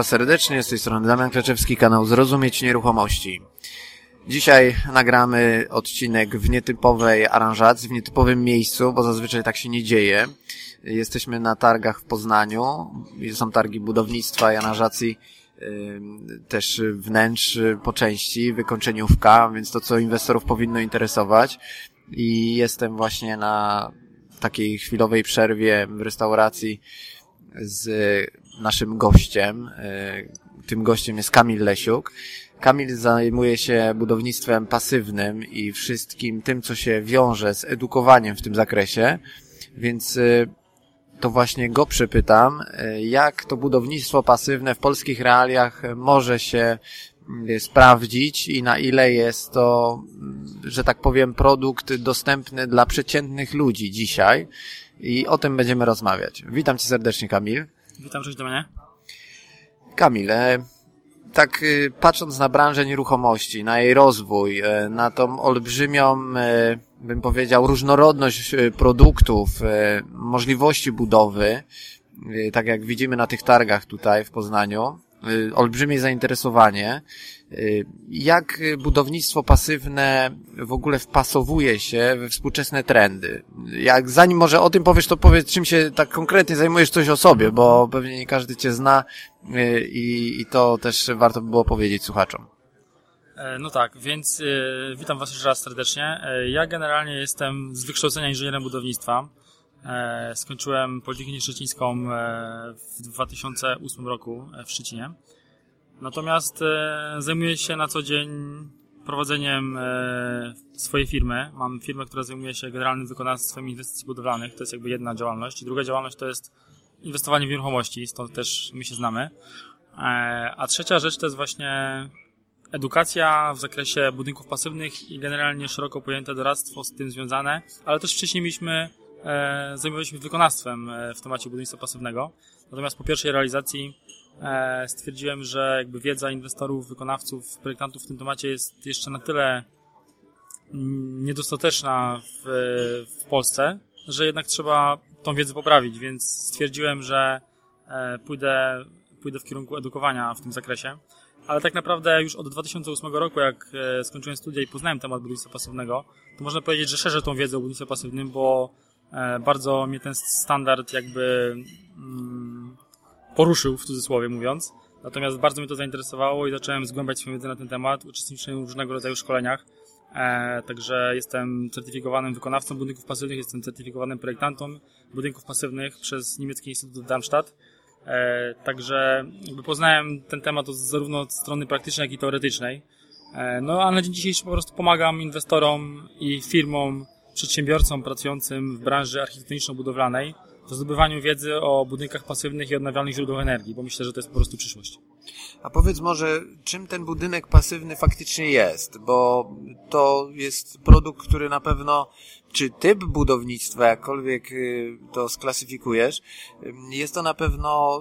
Was serdecznie, z tej strony Damian Klaczewski, kanał Zrozumieć Nieruchomości. Dzisiaj nagramy odcinek w nietypowej aranżacji, w nietypowym miejscu, bo zazwyczaj tak się nie dzieje. Jesteśmy na targach w Poznaniu, są targi budownictwa i aranżacji też wnętrz po części, wykończeniówka, więc to co inwestorów powinno interesować. I jestem właśnie na takiej chwilowej przerwie w restauracji z naszym gościem. E, tym gościem jest Kamil Lesiuk. Kamil zajmuje się budownictwem pasywnym i wszystkim tym, co się wiąże z edukowaniem w tym zakresie, więc e, to właśnie go przypytam, e, jak to budownictwo pasywne w polskich realiach może się sprawdzić i na ile jest to, że tak powiem, produkt dostępny dla przeciętnych ludzi dzisiaj. I o tym będziemy rozmawiać. Witam Cię serdecznie, Kamil. Witam, cześć do mnie. Kamil, tak e, patrząc na branżę nieruchomości, na jej rozwój, e, na tą olbrzymią, bym powiedział, różnorodność produktów, możliwości budowy, tak jak widzimy na tych targach tutaj w Poznaniu, olbrzymie zainteresowanie. Jak budownictwo pasywne w ogóle wpasowuje się we współczesne trendy? Jak zanim może o tym powiesz, to powiedz, czym się tak konkretnie zajmujesz coś o sobie, bo pewnie nie każdy cię zna y, i, i to też warto by było powiedzieć słuchaczom. E, no tak, więc y, witam Was jeszcze raz serdecznie. E, ja generalnie jestem z wykształcenia inżynierem budownictwa. E, skończyłem Politechnikę Szczecińską w 2008 roku w Szczecinie. Natomiast e, zajmuję się na co dzień prowadzeniem e, swojej firmy. Mam firmę, która zajmuje się generalnym wykonawstwem inwestycji budowlanych. To jest jakby jedna działalność. Druga działalność to jest inwestowanie w nieruchomości, stąd też my się znamy. E, a trzecia rzecz to jest właśnie edukacja w zakresie budynków pasywnych i generalnie szeroko pojęte doradztwo z tym związane, ale też wcześniej mieliśmy, zajmowaliśmy wykonawstwem w temacie budownictwa pasywnego. Natomiast po pierwszej realizacji E, stwierdziłem, że jakby wiedza inwestorów, wykonawców, projektantów w tym temacie jest jeszcze na tyle niedostateczna w, w Polsce, że jednak trzeba tą wiedzę poprawić, więc stwierdziłem, że e, pójdę, pójdę w kierunku edukowania w tym zakresie. Ale tak naprawdę już od 2008 roku, jak e, skończyłem studia i poznałem temat budownictwa pasywnego, to można powiedzieć, że szerzę tą wiedzę o budownictwie pasywnym, bo bardzo mnie ten standard jakby mm, poruszył, w cudzysłowie mówiąc. Natomiast bardzo mnie to zainteresowało i zacząłem zgłębiać swoją wiedzę na ten temat, uczestniczyłem w różnego rodzaju szkoleniach. E, także jestem certyfikowanym wykonawcą budynków pasywnych, jestem certyfikowanym projektantą budynków pasywnych przez niemiecki instytut Darmstadt. E, także jakby poznałem ten temat zarówno od strony praktycznej, jak i teoretycznej. E, no a na dzień dzisiejszy po prostu pomagam inwestorom i firmom, przedsiębiorcom pracującym w branży architektoniczno-budowlanej w zdobywaniu wiedzy o budynkach pasywnych i odnawialnych źródłach energii, bo myślę, że to jest po prostu przyszłość. A powiedz może, czym ten budynek pasywny faktycznie jest? Bo to jest produkt, który na pewno, czy typ budownictwa, jakkolwiek y, to sklasyfikujesz, y, jest to na pewno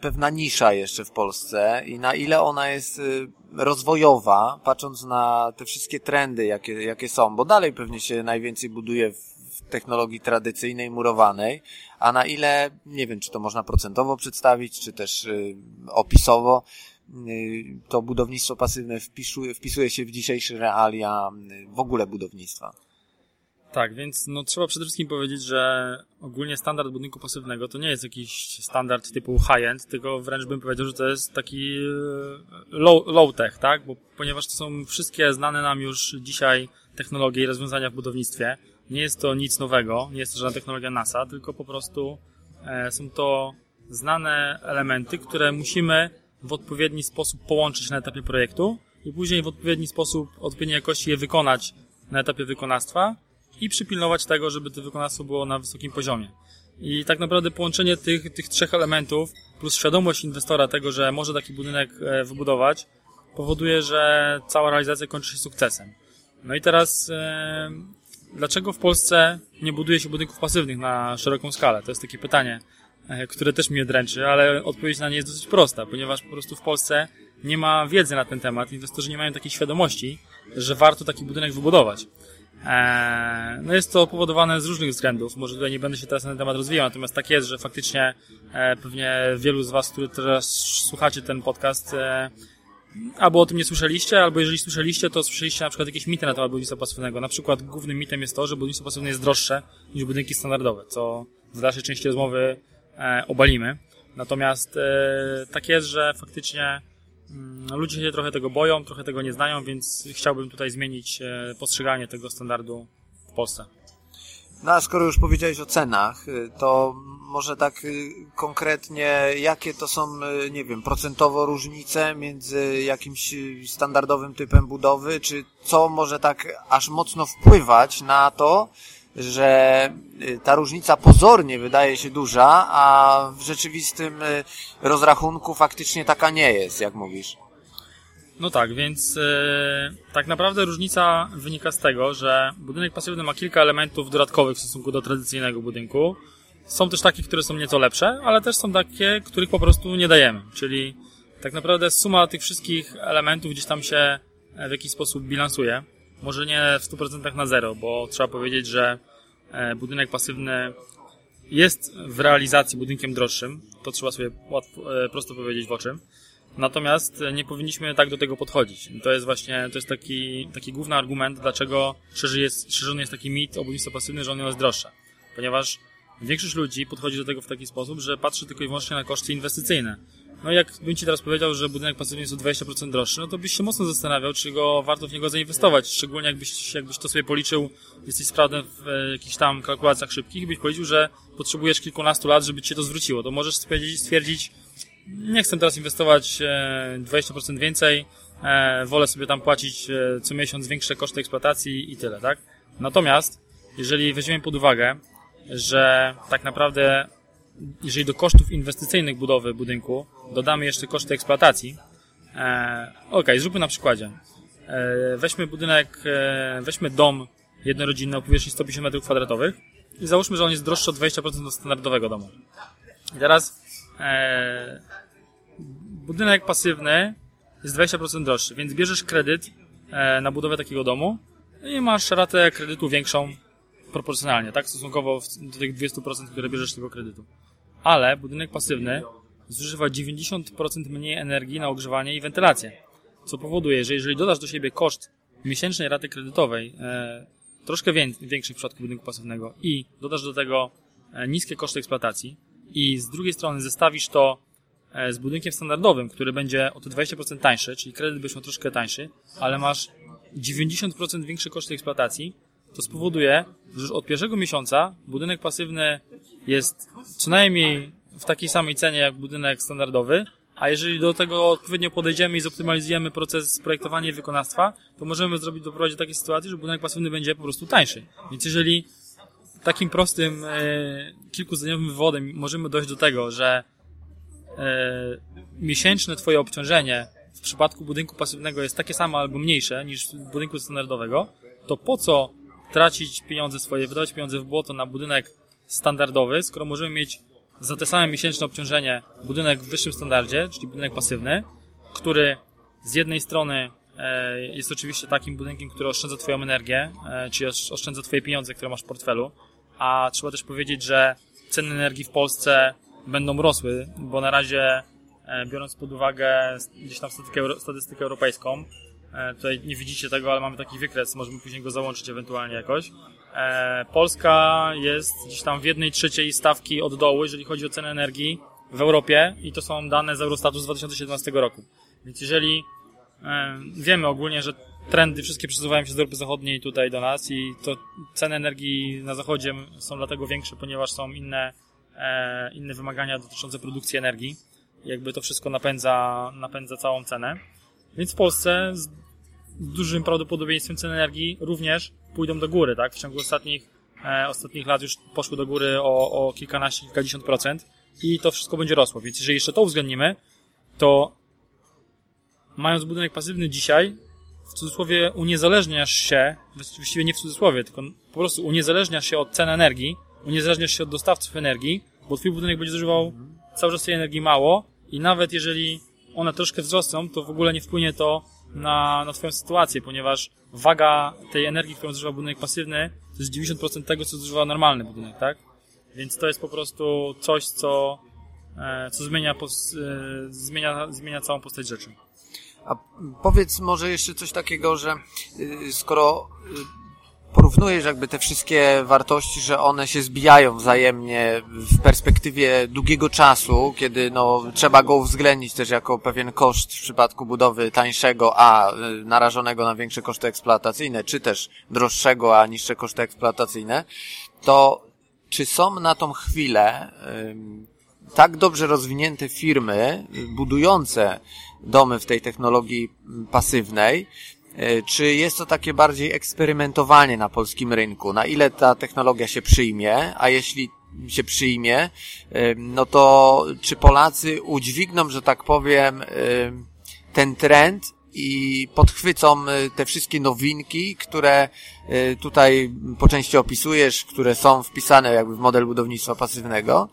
pewna nisza jeszcze w Polsce i na ile ona jest y, rozwojowa, patrząc na te wszystkie trendy, jakie, jakie są, bo dalej pewnie się najwięcej buduje w technologii tradycyjnej, murowanej, a na ile, nie wiem, czy to można procentowo przedstawić, czy też y, opisowo, y, to budownictwo pasywne wpisuje, wpisuje się w dzisiejsze realia w ogóle budownictwa. Tak, więc no, trzeba przede wszystkim powiedzieć, że ogólnie standard budynku pasywnego to nie jest jakiś standard typu high-end, tylko wręcz bym powiedział, że to jest taki low, low-tech, tak? Bo, ponieważ to są wszystkie znane nam już dzisiaj technologie i rozwiązania w budownictwie, nie jest to nic nowego, nie jest to żadna technologia NASA, tylko po prostu e, są to znane elementy, które musimy w odpowiedni sposób połączyć na etapie projektu i później w odpowiedni sposób, odpowiedniej jakości je wykonać na etapie wykonawstwa i przypilnować tego, żeby to wykonawstwo było na wysokim poziomie. I tak naprawdę połączenie tych, tych trzech elementów plus świadomość inwestora tego, że może taki budynek e, wybudować, powoduje, że cała realizacja kończy się sukcesem. No i teraz e, dlaczego w Polsce nie buduje się budynków pasywnych na szeroką skalę? To jest takie pytanie, e, które też mnie dręczy, ale odpowiedź na nie jest dosyć prosta, ponieważ po prostu w Polsce nie ma wiedzy na ten temat, inwestorzy nie mają takiej świadomości, że warto taki budynek wybudować. E, no jest to powodowane z różnych względów. Może tutaj nie będę się teraz na ten temat rozwijał, natomiast tak jest, że faktycznie e, pewnie wielu z Was, którzy teraz słuchacie ten podcast, e, albo o tym nie słyszeliście, albo jeżeli słyszeliście, to słyszeliście na przykład jakieś mity na temat budownictwa pasywnego. Na przykład głównym mitem jest to, że budownictwo pasywne jest droższe niż budynki standardowe, co w dalszej części rozmowy obalimy. Natomiast tak jest, że faktycznie ludzie się trochę tego boją, trochę tego nie znają, więc chciałbym tutaj zmienić e, postrzeganie tego standardu w Polsce. No a skoro już powiedziałeś o cenach, y, to może tak y, konkretnie, jakie to są, y, nie wiem, procentowo różnice między jakimś standardowym typem budowy, czy co może tak aż mocno wpływać na to, że y, ta różnica pozornie wydaje się duża, a w rzeczywistym y, rozrachunku faktycznie taka nie jest, jak mówisz. No tak, więc yy, tak naprawdę różnica wynika z tego, że budynek pasywny ma kilka elementów dodatkowych w stosunku do tradycyjnego budynku. Są też takie, które są nieco lepsze, ale też są takie, których po prostu nie dajemy. Czyli tak naprawdę suma tych wszystkich elementów gdzieś tam się w jakiś sposób bilansuje. Może nie w 100% na zero, bo trzeba powiedzieć, że e, budynek pasywny jest w realizacji budynkiem droższym. To trzeba sobie łatwo, e, prosto powiedzieć w oczy. Natomiast nie powinniśmy tak do tego podchodzić. To jest właśnie, to jest taki, taki główny argument, dlaczego szerzy jest, szerzony jest taki mit o budownictwie pasywnym, że ono jest droższe. Ponieważ większość ludzi podchodzi do tego w taki sposób, że patrzy tylko i wyłącznie na koszty inwestycyjne. No jak bym Ci teraz powiedział, że budynek pasywny jest o 20% droższy, no to byś się mocno zastanawiał, czy go warto w niego zainwestować. Szczególnie jakbyś, jakbyś to sobie policzył, jesteś sprawny w e, jakichś tam kalkulacjach szybkich byś policzył, że potrzebujesz kilkunastu lat, żeby Ci się to zwróciło. To możesz stwierdzić, stwierdzić nie chcę teraz inwestować 20% e, więcej, e, wolę sobie tam płacić co miesiąc większe koszty eksploatacji i tyle, tak? Natomiast, jeżeli weźmiemy pod uwagę, że tak naprawdę jeżeli do kosztów inwestycyjnych budowy budynku dodamy jeszcze koszty eksploatacji, e, ok, zróbmy na przykładzie. E, weźmy budynek, e, weźmy dom jednorodzinny o powierzchni 150 m2 i załóżmy, że on jest droższy o 20% do standardowego domu. I teraz e, budynek pasywny jest 20% droższy, więc bierzesz kredyt e, na budowę takiego domu i masz ratę kredytu większą proporcjonalnie, tak? Stosunkowo do tych 200%, które bierzesz z tego kredytu ale budynek pasywny zużywa 90% mniej energii na ogrzewanie i wentylację. Co powoduje, że jeżeli dodasz do siebie koszt miesięcznej raty kredytowej, e, troszkę większy w przypadku budynku pasywnego i dodasz do tego e, niskie koszty eksploatacji i z drugiej strony zestawisz to e, z budynkiem standardowym, który będzie o to 20% tańszy, czyli kredyt miał troszkę tańszy, ale masz 90% większe koszty eksploatacji, to spowoduje, że już od pierwszego miesiąca budynek pasywny jest co najmniej w takiej samej cenie jak budynek standardowy, a jeżeli do tego odpowiednio podejdziemy i zoptymalizujemy proces projektowania i wykonawstwa, to możemy zrobić doprowadzić do takiej sytuacji, że budynek pasywny będzie po prostu tańszy. Więc jeżeli takim prostym, e, kilkuzdaniowym wywodem możemy dojść do tego, że e, miesięczne Twoje obciążenie w przypadku budynku pasywnego jest takie samo albo mniejsze niż budynku standardowego, to po co tracić pieniądze swoje, wydawać pieniądze w błoto na budynek standardowy, skoro możemy mieć za te same miesięczne obciążenie budynek w wyższym standardzie, czyli budynek pasywny, który z jednej strony e, jest oczywiście takim budynkiem, który oszczędza Twoją energię, e, czyli oszczędza Twoje pieniądze, które masz w portfelu, a trzeba też powiedzieć, że ceny energii w Polsce będą rosły, bo na razie e, biorąc pod uwagę gdzieś tam statystykę, statystykę europejską, tutaj nie widzicie tego, ale mamy taki wykres, możemy później go załączyć ewentualnie jakoś, Polska jest gdzieś tam w jednej trzeciej stawki od dołu, jeżeli chodzi o cenę energii w Europie i to są dane z Eurostatu z 2017 roku. Więc jeżeli e, wiemy ogólnie, że trendy wszystkie przesuwają się z Europy Zachodniej tutaj do nas i to ceny energii na zachodzie są dlatego większe, ponieważ są inne, e, inne wymagania dotyczące produkcji energii. Jakby to wszystko napędza, napędza całą cenę. Więc w Polsce z dużym prawdopodobieństwem ceny energii również pójdą do góry, tak? W ciągu ostatnich, e, ostatnich lat już poszły do góry o, o kilkanaście, kilkadziesiąt procent i to wszystko będzie rosło. Więc jeżeli jeszcze to uwzględnimy, to mając budynek pasywny dzisiaj, w cudzysłowie uniezależniasz się, właściwie nie w cudzysłowie, tylko po prostu uniezależniasz się od cen energii, uniezależniasz się od dostawców energii, bo twój budynek będzie zużywał cały czas tej energii mało i nawet jeżeli one troszkę wzrosną, to w ogóle nie wpłynie to na, na twoją sytuację, ponieważ waga tej energii, którą zużywa budynek pasywny, to jest 90% tego, co zużywa normalny budynek, tak? Więc to jest po prostu coś, co, e, co zmienia, e, zmienia, zmienia całą postać rzeczy. A powiedz może jeszcze coś takiego, że y, skoro y, porównujesz jakby te wszystkie wartości, że one się zbijają wzajemnie w perspektywie długiego czasu, kiedy no, trzeba go uwzględnić też jako pewien koszt w przypadku budowy tańszego, a y, narażonego na większe koszty eksploatacyjne, czy też droższego, a niższe koszty eksploatacyjne, to czy są na tą chwilę tak dobrze rozwinięte firmy budujące domy w tej technologii pasywnej, czy jest to takie bardziej eksperymentowanie na polskim rynku? Na ile ta technologia się przyjmie, a jeśli się przyjmie, no to czy Polacy udźwigną, że tak powiem, ten trend i podchwycą e, te wszystkie nowinki, które e, tutaj po części opisujesz, które są wpisane jakby w model budownictwa pasywnego.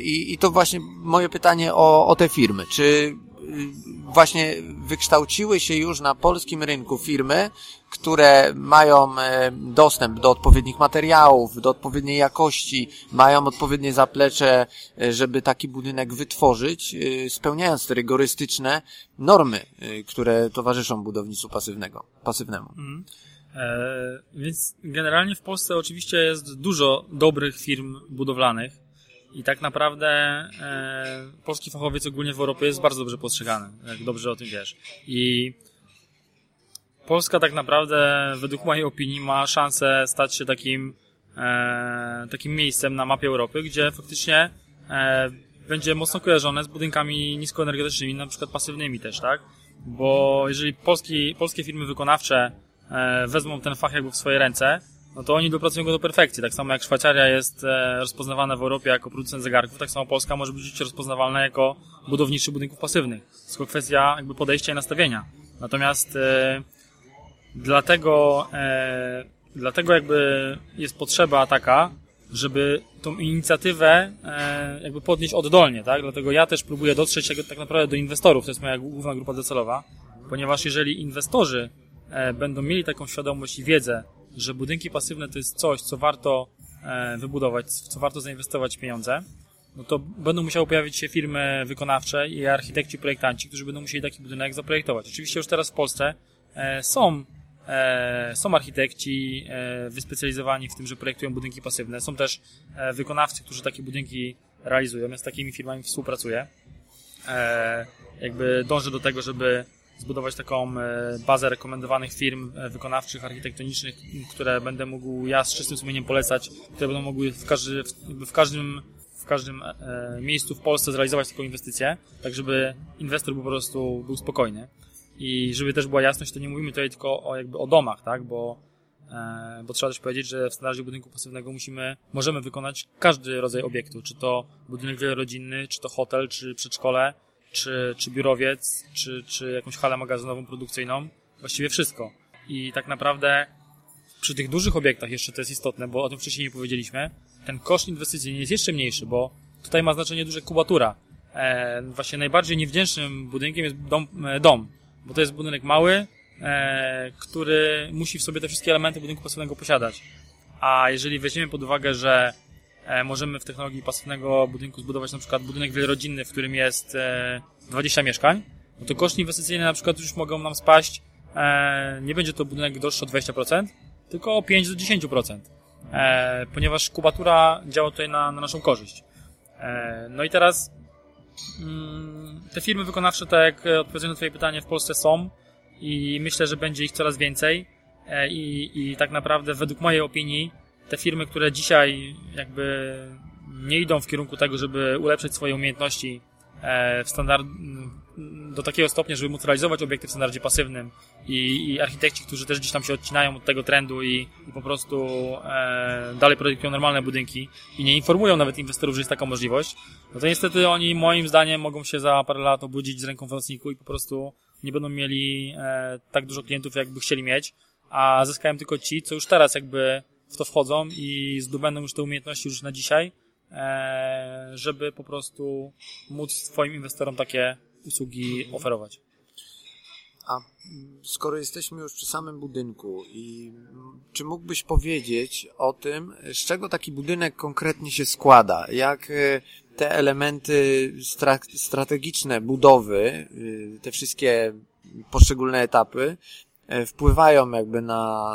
I, i to właśnie moje pytanie o, o te firmy. Czy właśnie wykształciły się już na polskim rynku firmy, które mają e, dostęp do odpowiednich materiałów, do odpowiedniej jakości, mają odpowiednie zaplecze, e, żeby taki budynek wytworzyć, e, spełniając te rygorystyczne normy, które towarzyszą budownictwu pasywnego, pasywnemu. Mm. E, więc generalnie w Polsce oczywiście jest dużo dobrych firm budowlanych, i tak naprawdę e, polski fachowiec ogólnie w Europie jest bardzo dobrze postrzegany, jak dobrze o tym wiesz. I Polska tak naprawdę, według mojej opinii, ma szansę stać się takim, e, takim miejscem na mapie Europy, gdzie faktycznie e, będzie mocno kojarzone z budynkami niskoenergetycznymi, na przykład pasywnymi też, tak? Bo jeżeli polski, polskie firmy wykonawcze e, wezmą ten fach jakby w swoje ręce, no to oni dopracują go do perfekcji. Tak samo jak Szwajcaria jest e, rozpoznawana w Europie jako producent zegarków, tak samo Polska może być rozpoznawalna jako budowniczy budynków pasywnych. To tylko kwestia jakby podejścia i nastawienia. Natomiast e, dlatego, e, dlatego jakby jest potrzeba taka, żeby tą inicjatywę e, jakby podnieść oddolnie, tak? Dlatego ja też próbuję dotrzeć tak naprawdę do inwestorów, to jest moja główna grupa docelowa, ponieważ jeżeli inwestorzy e, będą mieli taką świadomość i wiedzę, że budynki pasywne to jest coś, co warto e, wybudować, w co warto zainwestować pieniądze, no to będą musiały pojawić się firmy wykonawcze i architekci, projektanci, którzy będą musieli taki budynek zaprojektować. Oczywiście już teraz w Polsce e, są, e, są architekci wyspecjalizowani w tym, że projektują budynki pasywne. Są też wykonawcy, którzy takie budynki realizują. Ja z takimi firmami współpracuję. Jakby dążę do tego, żeby zbudować taką e, bazę rekomendowanych firm e, wykonawczych, architektonicznych, które będę mógł ja z czystym sumieniem polecać, które będą mogły w, każdy, w każdym, w każdym e, miejscu w Polsce zrealizować taką inwestycję, tak żeby inwestor po prostu był spokojny. I żeby też była jasność, to nie mówimy tutaj tylko o, jakby o domach, tak, bo bo trzeba też powiedzieć, że w standardzie budynku pasywnego musimy, możemy wykonać każdy rodzaj obiektu, czy to budynek wielorodzinny, czy to hotel, czy przedszkole, czy, czy biurowiec, czy, czy jakąś halę magazynową, produkcyjną. Właściwie wszystko. I tak naprawdę przy tych dużych obiektach jeszcze to jest istotne, bo o tym wcześniej nie powiedzieliśmy, ten koszt inwestycyjny jest jeszcze mniejszy, bo tutaj ma znaczenie duże kubatura. E, właśnie najbardziej niewdzięcznym budynkiem jest dom, e, dom bo to jest budynek mały, e, który musi w sobie te wszystkie elementy budynku pasywnego posiadać. A jeżeli weźmiemy pod uwagę, że możemy w technologii pasywnego budynku zbudować na przykład budynek wielorodzinny, w którym jest 20 e, mieszkań, no to koszty inwestycyjne na przykład już mogą nam spaść, e, nie będzie to budynek droższy o 20%, tylko o 5 do 10%, ponieważ kubatura działa tutaj na, na naszą korzyść. No i teraz mm, te firmy wykonawcze, tak jak odpowiadając na Twoje pytanie, w Polsce są i myślę, że będzie ich coraz więcej. I, i tak naprawdę według mojej opinii te firmy, które dzisiaj jakby nie idą w kierunku tego, żeby ulepszyć swoje umiejętności e, w standard, do takiego stopnia, żeby móc realizować obiekty w standardzie pasywnym i, i architekci, którzy też gdzieś tam się odcinają od tego trendu i, i po prostu e, dalej projektują normalne budynki i nie informują nawet inwestorów, że jest taka możliwość, no to niestety oni moim zdaniem mogą się za parę lat obudzić z ręką w nocniku i po prostu nie będą mieli e, tak dużo klientów, jakby chcieli mieć, a zyskają tylko ci, co już teraz jakby w to wchodzą i zdobędą już te umiejętności już na dzisiaj, e, żeby po prostu móc swoim inwestorom takie usługi oferować. A skoro jesteśmy już przy samym budynku i czy mógłbyś powiedzieć o tym, z czego taki budynek konkretnie się składa? Jak e, te elementy strategiczne budowy, y, te wszystkie poszczególne etapy E, wpływają jakby na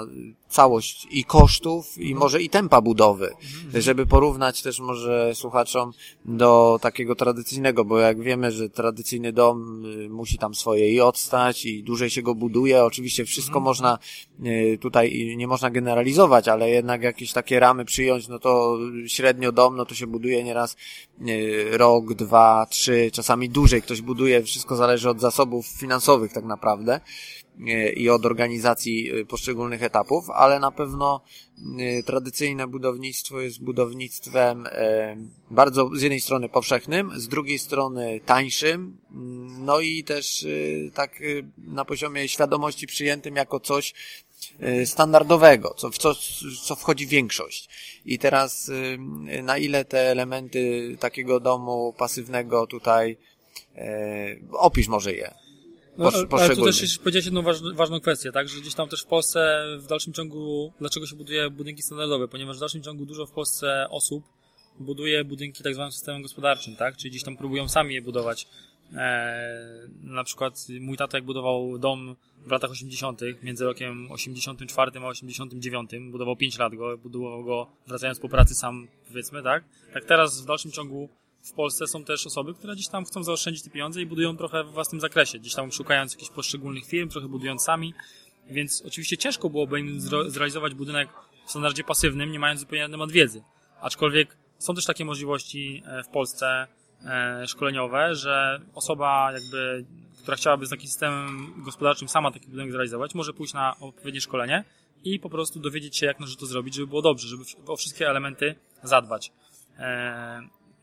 całość i kosztów, i mhm. może i tempa budowy, mhm. żeby porównać też może słuchaczom do takiego tradycyjnego, bo jak wiemy, że tradycyjny dom y, musi tam swoje i odstać i dłużej się go buduje, oczywiście wszystko mhm. można y, tutaj nie można generalizować, ale jednak jakieś takie ramy przyjąć, no to średnio dom, no to się buduje nieraz y, rok, dwa, trzy, czasami dłużej ktoś buduje, wszystko zależy od zasobów finansowych tak naprawdę i od organizacji y, poszczególnych etapów, ale na pewno y, tradycyjne budownictwo jest budownictwem e, bardzo z jednej strony powszechnym, z drugiej strony tańszym, mm, no i też tak na poziomie świadomości przyjętym jako coś standardowego, co, w co, co wchodzi większość. I teraz na ile te elementy takiego domu pasywnego tutaj e, opisz może je. No, ale tu też powiedziałeś jedną ważną, ważną kwestię, tak, że gdzieś tam też w Polsce w dalszym ciągu, dlaczego się buduje budynki standardowe, ponieważ w dalszym ciągu dużo w Polsce osób buduje budynki tak zwanym systemem gospodarczym, tak, czyli gdzieś tam próbują sami je budować. E, na przykład mój tata jak budował dom w latach 80., między rokiem 84 a 89, budował 5 lat go, budował go wracając po pracy sam, powiedzmy, tak? Tak teraz w dalszym ciągu w Polsce są też osoby, które gdzieś tam chcą zaoszczędzić te pieniądze i budują trochę w własnym zakresie, gdzieś tam szukając jakichś poszczególnych firm, trochę budując sami, więc oczywiście ciężko byłoby im zrealizować budynek w standardzie pasywnym, nie mając zupełnie na temat wiedzy. Aczkolwiek są też takie możliwości e, w Polsce e, szkoleniowe, że osoba jakby, która chciałaby z takim systemem gospodarczym sama taki budynek zrealizować, może pójść na odpowiednie szkolenie i po prostu dowiedzieć się, jak należy to zrobić, żeby było dobrze, żeby o wszystkie elementy zadbać.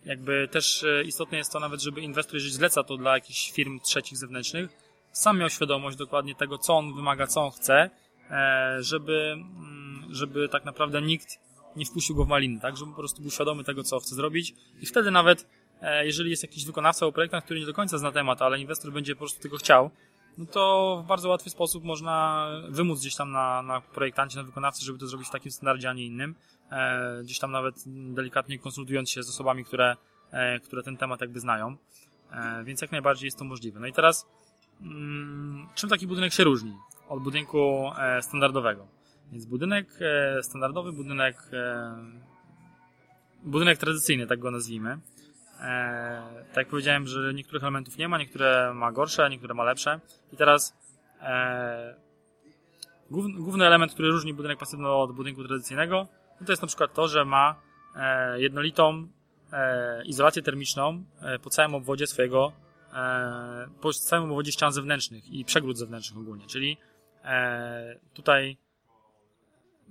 Jakby też e, istotne jest to nawet, żeby inwestor, jeżeli zleca to dla jakichś firm trzecich zewnętrznych, sam miał świadomość dokładnie tego, co on wymaga, co on chce, e, żeby, mm, żeby tak naprawdę nikt nie wpuścił go w maliny, tak? Żeby po prostu był świadomy tego, co chce zrobić i wtedy nawet, e, jeżeli jest jakiś wykonawca o projektach, który nie do końca zna temat, ale inwestor będzie po prostu tego chciał, no to w bardzo łatwy sposób można wymóc gdzieś tam na, na projektancie, na wykonawcy, żeby to zrobić w takim standardzie, a nie innym. E, gdzieś tam nawet delikatnie konsultując się z osobami, które, e, które ten temat jakby znają. E, więc jak najbardziej jest to możliwe. No i teraz, mm, czym taki budynek się różni od budynku standardowego? Więc budynek standardowy, budynek budynek tradycyjny, tak go nazwijmy. Tak jak powiedziałem, że niektórych elementów nie ma, niektóre ma gorsze, niektóre ma lepsze. I teraz główny element, który różni budynek pasywny od budynku tradycyjnego, no to jest na przykład to, że ma e, jednolitą e, izolację termiczną e, po całym obwodzie swojego, po całym obwodzie ścian zewnętrznych i przegród zewnętrznych ogólnie, czyli tutaj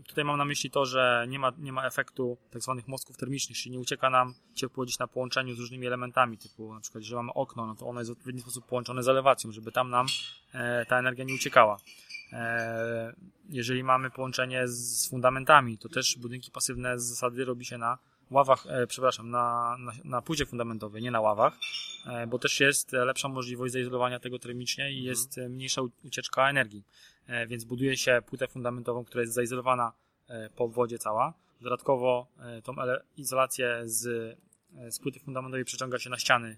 tutaj mam na myśli to, że nie ma, nie ma efektu tak zwanych mostków termicznych, czyli nie ucieka nam ciepło gdzieś na połączeniu z różnymi elementami, typu na przykład, jeżeli mamy okno, no to ono jest w odpowiedni sposób połączone z elewacją, żeby tam nam ta energia nie uciekała. E, jeżeli mamy połączenie z fundamentami, to też budynki pasywne z zasady robi się na ławach, e, przepraszam, na, na, na płycie fundamentowej, nie na ławach, e, bo też jest lepsza możliwość zaizolowania tego termicznie i jest mniejsza ucieczka energii. Więc buduje się płytę fundamentową, która jest zaizolowana po obwodzie cała. Dodatkowo tą izolację z, z płyty fundamentowej przeciąga się na ściany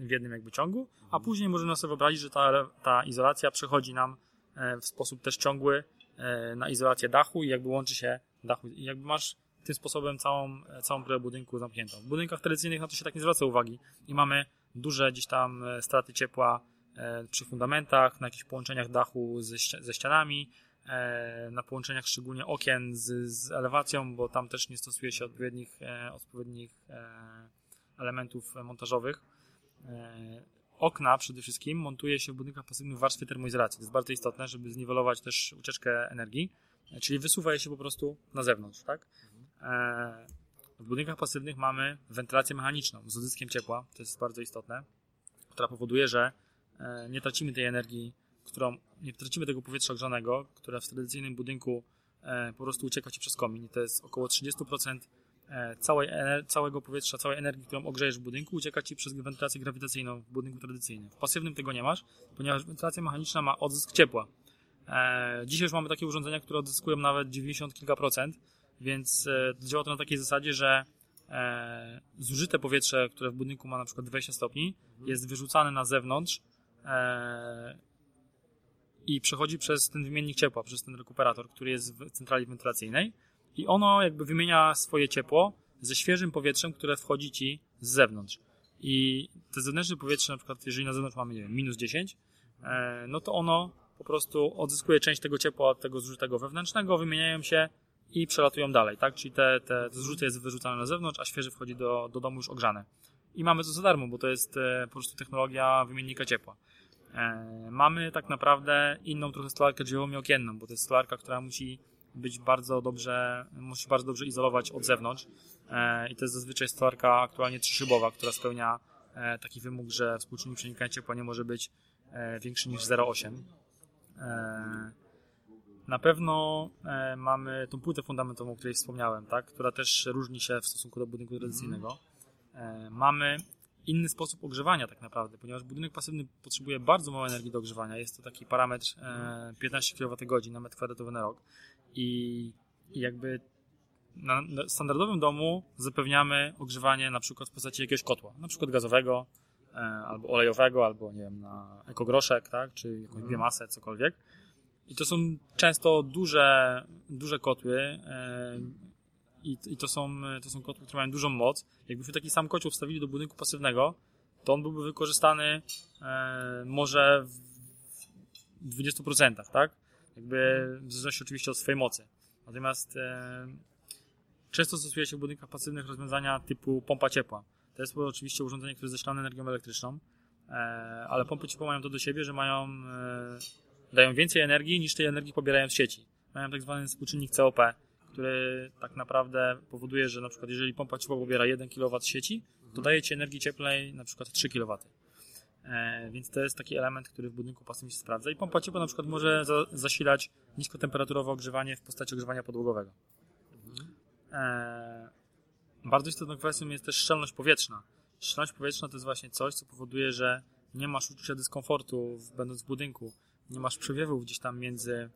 w jednym jakby ciągu, a mhm. później możemy sobie wyobrazić, że ta, ta izolacja przechodzi nam E, w sposób też ciągły e, na izolację dachu i jakby łączy się dachu i jakby masz tym sposobem całą, e, całą brę budynku zamkniętą. W budynkach tradycyjnych na to się tak nie zwraca uwagi i mamy duże gdzieś tam straty ciepła przy fundamentach, na jakichś połączeniach dachu ze, ze ścianami, na połączeniach szczególnie okien z, z elewacją, bo tam też nie stosuje się odpowiednich, odpowiednich elementów montażowych okna przede wszystkim montuje się w budynkach pasywnych w warstwie termoizolacji. To jest bardzo istotne, żeby zniwelować też ucieczkę energii, czyli wysuwa je się po prostu na zewnątrz, tak? E, w budynkach pasywnych mamy wentylację mechaniczną z odzyskiem ciepła, to jest bardzo istotne, która powoduje, że e, nie tracimy tej energii, którą, nie tracimy tego powietrza grzanego, które w tradycyjnym budynku e, po prostu ucieka ci przez komin. To jest około 30% e, całej, całego powietrza, całej energii, którą ogrzejesz w budynku, ucieka ci przez wentylację grawitacyjną w budynku tradycyjnym. W pasywnym tego nie masz, ponieważ wentylacja mechaniczna ma odzysk ciepła. E, dzisiaj już mamy takie urządzenia, które odzyskują nawet 90 kilka procent, więc e, działa to na takiej zasadzie, że e, zużyte powietrze, które w budynku ma na przykład 20 stopni, jest wyrzucane na zewnątrz e, i przechodzi przez ten wymiennik ciepła, przez ten rekuperator, który jest w centrali wentylacyjnej i ono jakby wymienia swoje ciepło ze świeżym powietrzem, które wchodzi ci z zewnątrz. I te zewnętrzne powietrze, na przykład jeżeli na zewnątrz mamy nie wiem, minus 10, e, no to ono po prostu odzyskuje część tego ciepła od tego zużytego wewnętrznego, wymieniają się i przelatują dalej, tak? Czyli te, te zrzuty jest wyrzucane na zewnątrz, a świeże wchodzi do, do domu już ogrzane. I mamy to za darmo, bo to jest e, po prostu technologia wymiennika ciepła. E, mamy tak naprawdę inną trochę stolarkę drzwiową i okienną, bo to jest stolarka, która musi być bardzo dobrze, musi bardzo dobrze izolować od zewnątrz. E, I to jest zazwyczaj stolarka aktualnie trzyszybowa, która spełnia taki wymóg, że współczynnik przenikania ciepła nie może być większy niż 0,8. E, na pewno mamy tą płytę fundamentową, o której wspomniałem, tak? która też różni się w stosunku do budynku tradycyjnego. E, mamy inny sposób ogrzewania tak naprawdę, ponieważ budynek pasywny potrzebuje bardzo mało energii do ogrzewania. Jest to taki parametr 15 kWh na metr kwadratowy na rok. I, jakby na standardowym domu zapewniamy ogrzewanie na przykład w postaci jakiegoś kotła, na przykład gazowego, albo olejowego, albo nie wiem, na ekogroszek, tak, czy jakąś mhm. biomasę, cokolwiek. I to są często duże, duże kotły e, i, i to, są, to są kotły, które mają dużą moc. Jakbyśmy taki sam kocioł wstawili do budynku pasywnego, to on byłby wykorzystany e, może w 20%, tak? Jakby w zależności oczywiście od swojej mocy. Natomiast e, często stosuje się w budynkach pasywnych rozwiązania typu pompa ciepła. To jest oczywiście urządzenie, które zasilane energią elektryczną, ale pompy ciepła mają to do siebie, że mają dają więcej energii niż tej energii pobierają z sieci. Mają tak zwany współczynnik COP, który tak naprawdę powoduje, że na przykład jeżeli pompa ciepła pobiera 1 kW sieci, to daje Ci energii cieplnej na przykład 3 kW. E, więc to jest taki element, który w budynku pasywnym się sprawdza. I pompa ciepła na przykład może za, zasilać niskotemperaturowe ogrzewanie w postaci ogrzewania podłogowego. E, bardzo istotną kwestią jest też szczelność powietrzna. Szczelność powietrzna to jest właśnie coś, co powoduje, że nie masz uczucia dyskomfortu będąc w budynku nie masz przewiewów gdzieś tam między,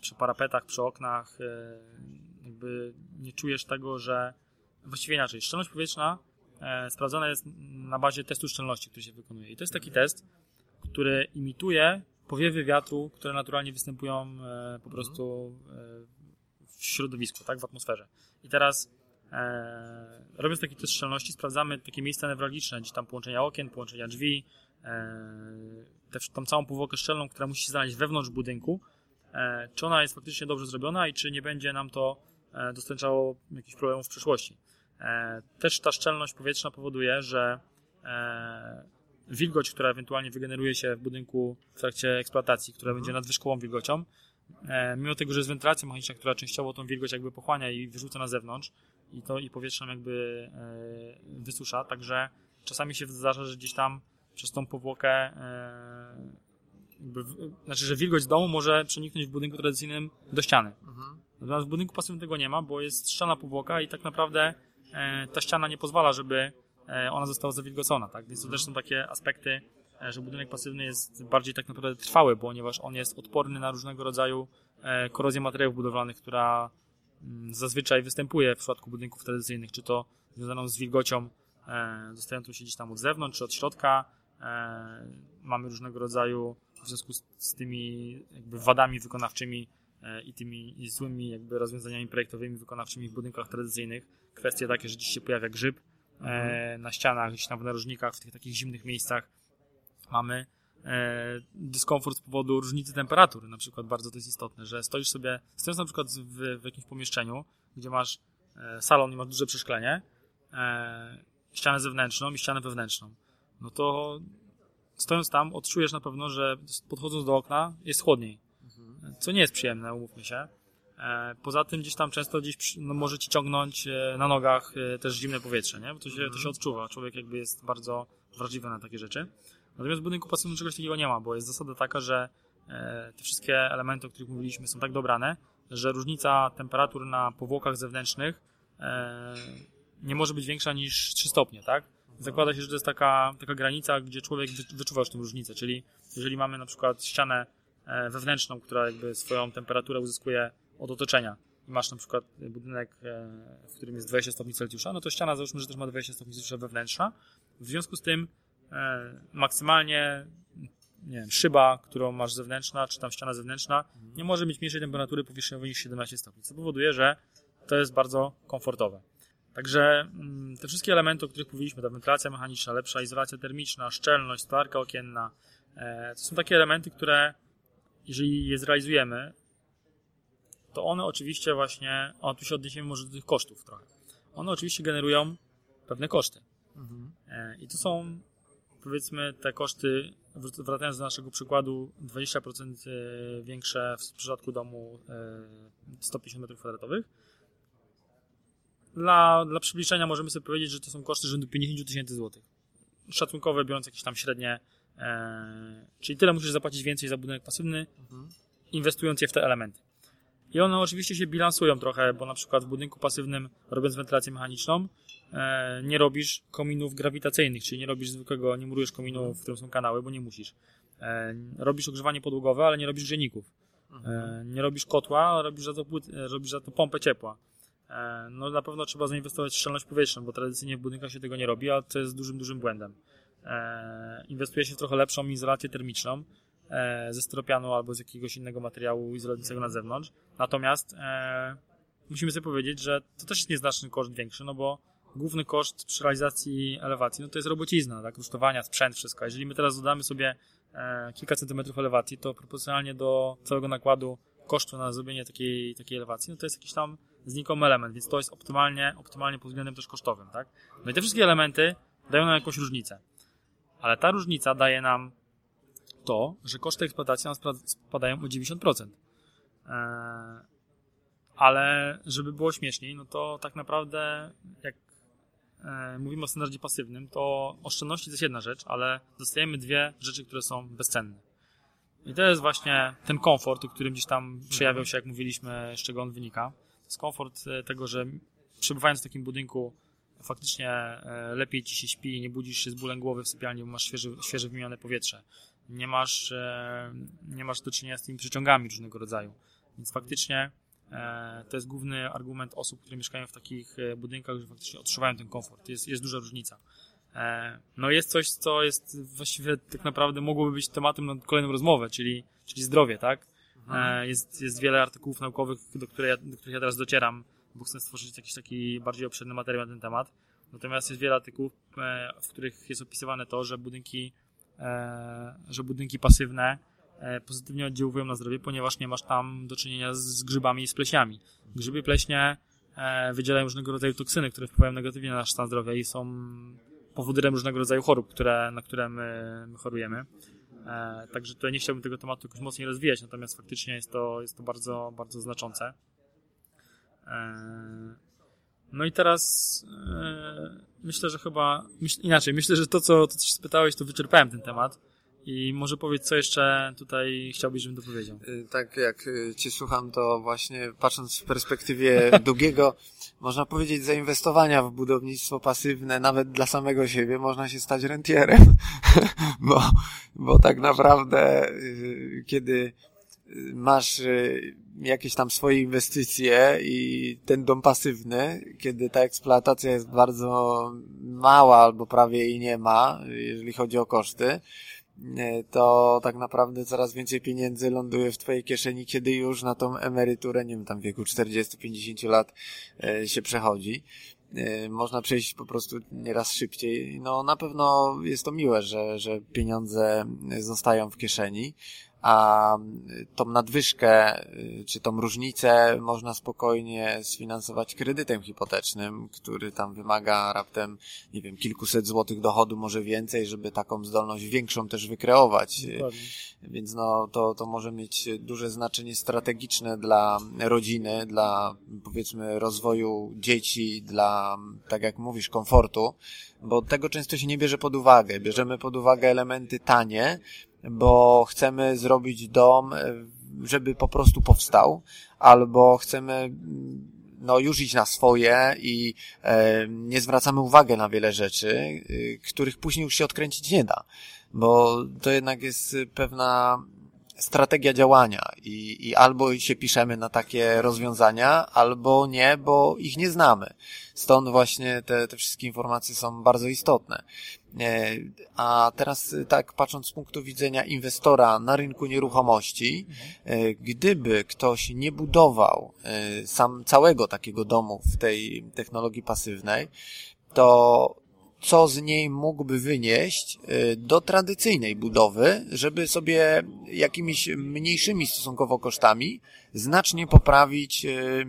przy parapetach, przy oknach, e, jakby nie czujesz tego, że właściwie inaczej, szczelność powietrzna e, sprawdzana jest na bazie testu szczelności, który się wykonuje. I to jest taki test, który imituje powiewy wiatru, które naturalnie występują po prostu w środowisku, tak, w atmosferze. I teraz e, robiąc taki test szczelności, sprawdzamy takie miejsca newralgiczne, gdzieś tam połączenia okien, połączenia drzwi, e, tę, tą całą powłokę szczelną, która musi się znaleźć wewnątrz budynku, e, czy ona jest faktycznie dobrze zrobiona i czy nie będzie nam to e, dostarczało jakichś problemów w przyszłości. E, też ta szczelność powietrzna powoduje, że wilgoć, która ewentualnie wygeneruje się w budynku w trakcie eksploatacji, która będzie nadwyżkową wilgocią, mimo tego, że jest wentylacja mechaniczna, która częściowo tą wilgoć jakby pochłania i wyrzuca na zewnątrz i to i powietrze jakby wysusza, także czasami się zdarza, że gdzieś tam przez tą powłokę, e, jakby, znaczy, że wilgoć domu może przeniknąć w budynku tradycyjnym do ściany. Mhm. Natomiast w budynku pasywnym tego nie ma, bo jest ściana powłoka i tak naprawdę e, ta ściana nie pozwala, żeby e, ona została zawilgocona, tak? Więc to też są takie aspekty, że budynek pasywny jest bardziej tak naprawdę trwały, ponieważ on jest odporny na różnego rodzaju korozję materiałów budowlanych, która mm, zazwyczaj występuje w przypadku budynków tradycyjnych, czy to związaną z wilgocią, dostającą się gdzieś tam od zewnątrz, czy od środka, E, mamy różnego rodzaju w związku z, z tymi jakby wadami wykonawczymi e, i tymi i złymi jakby rozwiązaniami projektowymi wykonawczymi w budynkach tradycyjnych. Kwestie takie, że dziś się pojawia grzyb e, mhm. na ścianach, gdzieś tam w narożnikach, w tych takich zimnych miejscach. Mamy dyskomfort z powodu różnicy temperatury, na przykład bardzo to jest istotne, że stoisz sobie, stojąc na przykład w, w jakimś pomieszczeniu, gdzie masz salon i masz duże przeszklenie, ścianę zewnętrzną i ścianę wewnętrzną no to stojąc tam odczujesz na pewno, że podchodząc do okna jest chłodniej. Co nie jest przyjemne, umówmy się. E, poza tym gdzieś tam często gdzieś no, może ci ciągnąć e, na nogach e, też zimne powietrze, nie? Bo to się, to się odczuwa. Człowiek jakby jest bardzo wrażliwy na takie rzeczy. Natomiast w budynku pasywnym czegoś takiego nie ma, bo jest zasada taka, że te wszystkie elementy, o których mówiliśmy, są tak dobrane, że różnica temperatur na powłokach zewnętrznych nie może być większa niż 3 stopnie, tak? Zakłada się, że to jest taka, taka granica, gdzie człowiek wyczuwa już tę różnicę, czyli jeżeli mamy na przykład ścianę e, wewnętrzną, która jakby swoją temperaturę uzyskuje od otoczenia i masz na przykład budynek, e, w którym jest 20 stopni Celsjusza, no to ściana załóżmy, że też ma 20 stopni Celsjusza wewnętrzna. W związku z tym e, maksymalnie nie wiem, szyba, którą masz zewnętrzna, czy tam ściana zewnętrzna, nie może mieć mniejszej temperatury powierzchniowej niż 17 stopni, co powoduje, że to jest bardzo komfortowe. Także mm, te wszystkie elementy, o których mówiliśmy, ta wentylacja mechaniczna, lepsza izolacja termiczna, szczelność, stolarka okienna, e, to są takie elementy, które jeżeli je zrealizujemy, to one oczywiście właśnie, o tu się odniesiemy może do tych kosztów trochę, one oczywiście generują pewne koszty. Mhm. E, I to są powiedzmy te koszty, wracając do naszego przykładu, 20% e, większe w przypadku domu 150 m2. Dla, dla przybliżenia możemy sobie powiedzieć, że to są koszty rzędu 50 tysięcy złotych. Szacunkowe, biorąc jakieś tam średnie, e, czyli tyle musisz zapłacić więcej za budynek pasywny, mhm. inwestując je w te elementy. I one oczywiście się bilansują trochę, bo na przykład w budynku pasywnym, robiąc wentylację mechaniczną, e, nie robisz kominów grawitacyjnych, czyli nie robisz zwykłego, nie murujesz kominu, w którym są kanały, bo nie musisz. E, robisz ogrzewanie podłogowe, ale nie robisz grzejników. E, nie robisz kotła, robisz za to, e, robisz za to pompę ciepła. E, no na pewno trzeba zainwestować w szczelność powietrzną, bo tradycyjnie w budynkach się tego nie robi, a to jest dużym, dużym błędem. E, inwestuje się w trochę lepszą izolację termiczną, E, ze stropianu albo z jakiegoś innego materiału izolującego na zewnątrz. Natomiast musimy sobie powiedzieć, że to też jest nieznaczny koszt większy, no bo główny koszt przy realizacji elewacji, no to jest robocizna, tak, rusztowania, sprzęt, wszystko. Jeżeli my teraz dodamy sobie kilka centymetrów elewacji, to proporcjonalnie do całego nakładu kosztu na zrobienie takiej, takiej elewacji, no to jest jakiś tam znikomy element, więc to jest optymalnie, optymalnie pod względem też kosztowym, tak. No i te wszystkie elementy dają nam jakąś różnicę. Ale ta różnica daje nam to, że koszty eksploatacji nam spadają o 90%. E, ale żeby było śmieszniej, no to tak naprawdę jak e, mówimy o standardzie pasywnym, to oszczędności to jest jedna rzecz, ale dostajemy dwie rzeczy, które są bezcenne. I to jest właśnie ten komfort, o którym gdzieś tam przejawiał się, jak mówiliśmy, z czego on wynika. To jest komfort e, tego, że przebywając w takim budynku faktycznie lepiej ci się śpi, nie budzisz się z bólem głowy w sypialni, bo masz świeże, świeże wymienione powietrze nie masz, e, nie masz do czynienia z tymi przyciągami różnego rodzaju. Więc faktycznie e, to jest główny argument osób, które mieszkają w takich e, budynkach, że faktycznie odczuwają ten komfort. Jest, jest duża różnica. No jest coś, co jest właściwie tak naprawdę mogłoby być tematem na kolejną rozmowę, czyli, czyli zdrowie, tak? Mhm. Jest, jest wiele artykułów naukowych, do, które ja, do których ja teraz docieram, bo chcę stworzyć jakiś taki bardziej obszerny materiał na ten temat. Natomiast jest wiele artykułów, w których jest opisywane to, że budynki E, że budynki pasywne e, pozytywnie oddziałują na zdrowie, ponieważ nie masz tam do czynienia z grzybami i z pleśniami. Grzyby pleśnie e, wydzielają różnego rodzaju toksyny, które wpływają negatywnie na nasz stan zdrowia i są powodem różnego rodzaju chorób, które, na które my, my chorujemy. Także tutaj nie chciałbym tego tematu jakoś mocniej rozwijać, natomiast faktycznie jest to, jest to bardzo, bardzo znaczące. No i teraz e, myślę, że chyba inaczej, myślę, że to co, to, co się spytałeś, to wyczerpałem ten temat. I może powiedz, co jeszcze tutaj chciałbyś, żebym dopowiedział. Y, tak, jak y, Cię słucham, to właśnie patrząc w perspektywie długiego, można powiedzieć, zainwestowania w budownictwo pasywne, nawet dla samego siebie, można się stać rentierem. bo, bo tak naprawdę, y, kiedy masz jakieś tam swoje inwestycje i ten dom pasywny, kiedy ta eksploatacja jest bardzo mała albo prawie jej nie ma, jeżeli chodzi o koszty, to tak naprawdę coraz więcej pieniędzy ląduje w twojej kieszeni, kiedy już na tą emeryturę, nie wiem, tam w wieku 40-50 lat e, się przechodzi. E, można przejść po prostu nieraz szybciej. No na pewno jest to miłe, że, że pieniądze zostają w kieszeni, a tą nadwyżkę, y, czy tą różnicę można spokojnie sfinansować kredytem hipotecznym, który tam wymaga raptem, nie wiem, kilkuset złotych dochodu, może więcej, żeby taką zdolność większą też wykreować. Dokładnie. Więc no, to, to może mieć duże znaczenie strategiczne dla rodziny, dla powiedzmy rozwoju dzieci, dla, tak jak mówisz, komfortu, bo tego często się nie bierze pod uwagę. Bierzemy pod uwagę elementy tanie, bo chcemy zrobić dom, e, żeby po prostu powstał, albo chcemy no już iść na swoje i e, nie zwracamy uwagi na wiele rzeczy, e, których później już się odkręcić nie da, bo to jednak jest pewna strategia działania i, i albo się piszemy na takie rozwiązania, albo nie, bo ich nie znamy. Stąd właśnie te, te wszystkie informacje są bardzo istotne. E, a teraz tak patrząc z punktu widzenia inwestora na rynku nieruchomości, e, gdyby ktoś nie budował e, sam całego takiego domu w tej technologii pasywnej, to co z niej mógłby wynieść y, do tradycyjnej budowy, żeby sobie jakimiś mniejszymi stosunkowo kosztami znacznie poprawić y, y,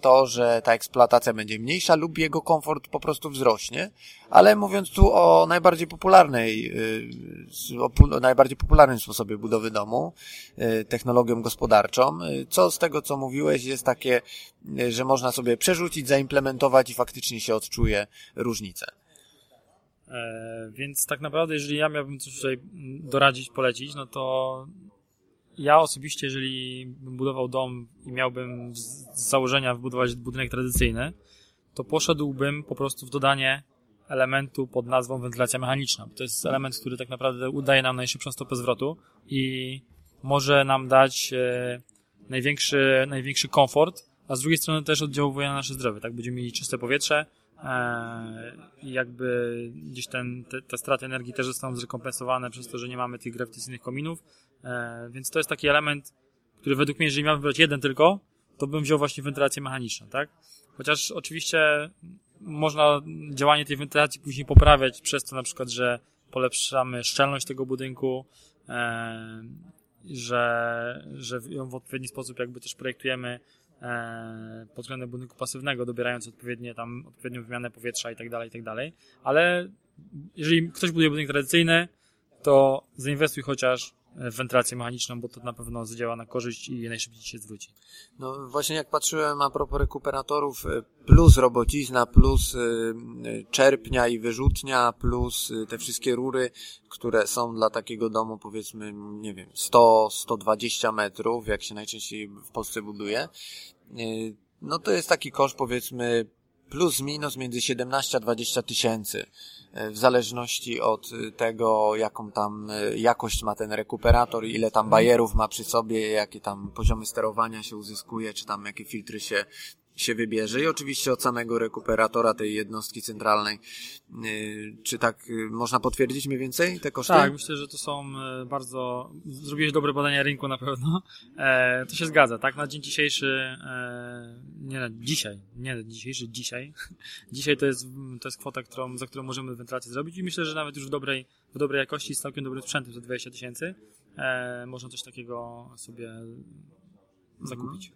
to, że ta eksploatacja będzie mniejsza lub jego komfort po prostu wzrośnie. Ale mówiąc tu o najbardziej popularnej, o najbardziej popularnym sposobie budowy domu, technologią gospodarczą, co z tego, co mówiłeś, jest takie, że można sobie przerzucić, zaimplementować i faktycznie się odczuje różnicę. E, więc tak naprawdę, jeżeli ja miałbym coś tutaj doradzić, polecić, no to ja osobiście, jeżeli bym budował dom i miałbym z założenia wybudować budynek tradycyjny, to poszedłbym po prostu w dodanie elementu pod nazwą wentylacja mechaniczna. To jest element, który tak naprawdę udaje nam najszybszą stopę zwrotu i może nam dać e, największy, największy komfort, a z drugiej strony też oddziałuje na nasze zdrowie. Tak, będziemy mieli czyste powietrze, i jakby gdzieś ten, te, te straty energii też zostaną zrekompensowane przez to, że nie mamy tych grawitacyjnych kominów, e, więc to jest taki element, który według mnie, jeżeli miałbym wybrać jeden tylko, to bym wziął właśnie wentylację mechaniczną, tak? Chociaż oczywiście można działanie tej wentylacji później poprawiać przez to na przykład, że polepszamy szczelność tego budynku, e, że, że ją w odpowiedni sposób jakby też projektujemy E, pod względem budynku pasywnego, dobierając odpowiednie tam, odpowiednią wymianę powietrza i tak dalej, i tak dalej. Ale jeżeli ktoś buduje budynek tradycyjny, to zainwestuj chociaż wentylację mechaniczną, bo to na pewno zadziała na korzyść i najszybciej się zwróci. No właśnie jak patrzyłem a propos rekuperatorów, e, plus robocizna, plus e, czerpnia i wyrzutnia, plus te wszystkie rury, które są dla takiego domu powiedzmy, nie wiem, 100-120 metrów, jak się najczęściej w Polsce buduje, Y, no to jest taki koszt powiedzmy plus minus między 17 a 20 tysięcy y, w zależności od tego, jaką tam y, jakość ma ten rekuperator, ile tam bajerów ma przy sobie, jakie tam poziomy sterowania się uzyskuje, czy tam jakie filtry się się wybierze i oczywiście od samego rekuperatora tej jednostki centralnej. Y, czy tak y, można potwierdzić mniej więcej te koszty? Tak, myślę, że to są y, bardzo... Zrobiłeś dobre badania rynku na pewno. E, to się zgadza, tak? Na dzień dzisiejszy, e, nie na dzisiaj, nie na dzisiejszy, dzisiaj. dzisiaj to jest, to jest kwota, którą, za którą możemy wentylację zrobić i myślę, że nawet już w dobrej, w dobrej jakości z całkiem dobrym sprzętem za 20 tysięcy e, można coś takiego sobie zakupić.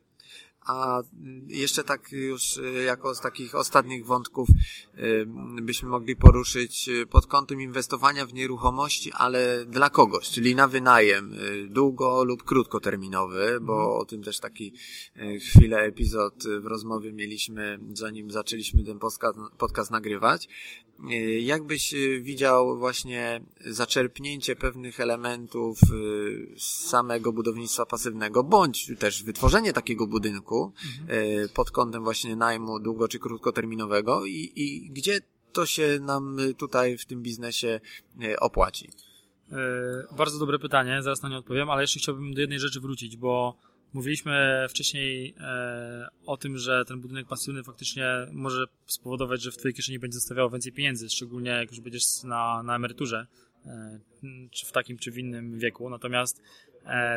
A jeszcze tak już y, jako z takich ostatnich wątków y, byśmy mogli poruszyć y, pod kątem inwestowania w nieruchomości, ale dla kogoś, czyli na wynajem długo lub krótkoterminowy, bo mhm. o tym też taki chwilę epizod w rozmowie mieliśmy, zanim zaczęliśmy ten podcast, podcast nagrywać. Jak byś widział właśnie zaczerpnięcie pewnych elementów z samego budownictwa pasywnego, bądź też wytworzenie takiego budynku, mhm. pod kątem właśnie najmu długo czy krótkoterminowego i, i gdzie to się nam tutaj w tym biznesie e, opłaci? E, bardzo dobre pytanie, zaraz na nie odpowiem, ale jeszcze chciałbym do jednej rzeczy wrócić, bo mówiliśmy wcześniej o tym, że ten budynek pasywny faktycznie może spowodować, że w twojej kieszeni będzie zostawiało więcej pieniędzy, szczególnie jak już będziesz na, na emeryturze, czy w takim, czy w innym wieku. Natomiast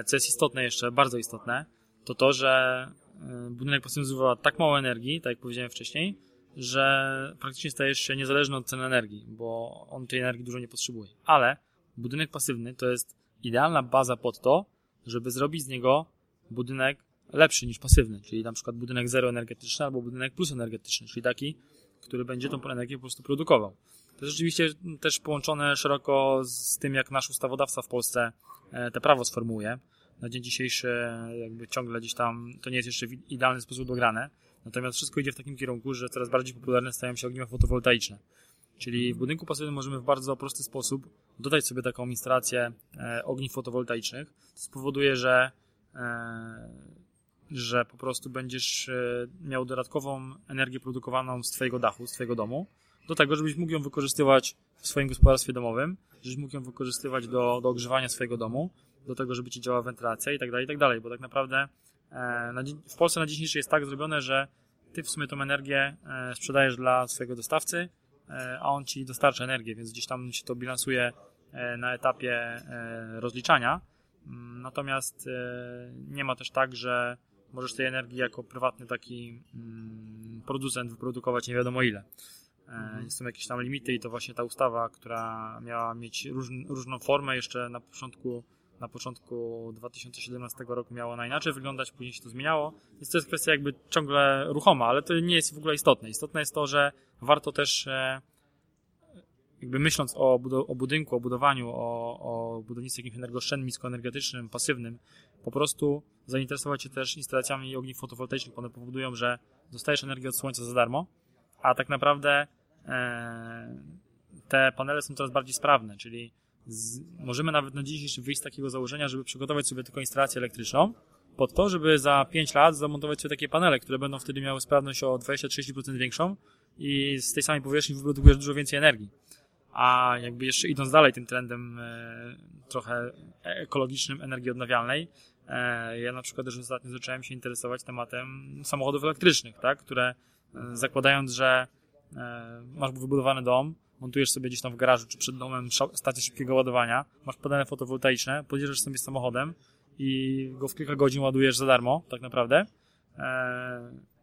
co jest istotne jeszcze, bardzo istotne, to to, że E, budynek pasywny zużywa tak mało energii, tak jak powiedziałem wcześniej, że praktycznie stajesz się niezależny od ceny energii, bo on tej energii dużo nie potrzebuje. Ale budynek pasywny to jest idealna baza pod to, żeby zrobić z niego budynek lepszy niż pasywny, czyli na przykład budynek zeroenergetyczny albo budynek plus energetyczny, czyli taki, który będzie tą energię po prostu produkował. To jest rzeczywiście też połączone szeroko z tym, jak nasz ustawodawca w Polsce e, te prawo sformułuje na dzień dzisiejszy jakby ciągle gdzieś tam to nie jest jeszcze w idealny sposób dograne. Natomiast wszystko idzie w takim kierunku, że coraz bardziej popularne stają się ogniwa fotowoltaiczne. Czyli w budynku pasywnym możemy w bardzo prosty sposób dodać sobie taką instalację e, ogniw fotowoltaicznych. To spowoduje, że e, że po prostu będziesz e, miał dodatkową energię produkowaną z Twojego dachu, z Twojego domu, do tego, żebyś mógł ją wykorzystywać w swoim gospodarstwie domowym, żebyś mógł ją wykorzystywać do, do ogrzewania swojego domu, do tego, żeby Ci działała wentylacja i tak dalej, i tak dalej, bo tak naprawdę e, w Polsce na dzisiejszy jest tak zrobione, że Ty w sumie tą energię e, sprzedajesz dla swojego dostawcy, a on Ci dostarcza energię, więc gdzieś tam się to bilansuje na etapie rozliczania, mm, Natomiast nie ma też tak, że możesz tej energii jako prywatny taki mm, producent wyprodukować nie wiadomo ile. E, mhm. Są jakieś tam limity i to właśnie ta ustawa, która miała mieć róż, różną formę jeszcze na początku na początku 2017 roku miało na inaczej wyglądać, później się to zmieniało. Więc to jest kwestia jakby ciągle ruchoma, ale to nie jest w ogóle istotne. Istotne jest to, że warto też e, jakby myśląc o, o budynku, o budowaniu, o, o budownictwie jakimś energooszczędnym, niskoenergetycznym, pasywnym, po prostu zainteresować się też instalacjami ogni fotowoltaicznych. One powodują, że dostajesz energię od słońca za darmo, a tak naprawdę e, te panele są coraz bardziej sprawne, czyli z, możemy nawet na dzisiejszy wyjść z takiego założenia, żeby przygotować sobie tylko instalację elektryczną, pod to, żeby za 5 lat zamontować sobie takie panele, które będą wtedy miały sprawność o 20-30% większą i z tej samej powierzchni wyprodukujesz dużo więcej energii. A jakby jeszcze idąc dalej tym trendem e, trochę ekologicznym energii odnawialnej, e, ja na przykład też ostatnio zacząłem się interesować tematem samochodów elektrycznych, tak, które e, zakładając, że masz wybudowany dom, montujesz sobie gdzieś tam w garażu czy przed domem stację szybkiego ładowania, masz panele fotowoltaiczne, podjeżdżasz sobie samochodem i go w kilka godzin ładujesz za darmo, tak naprawdę.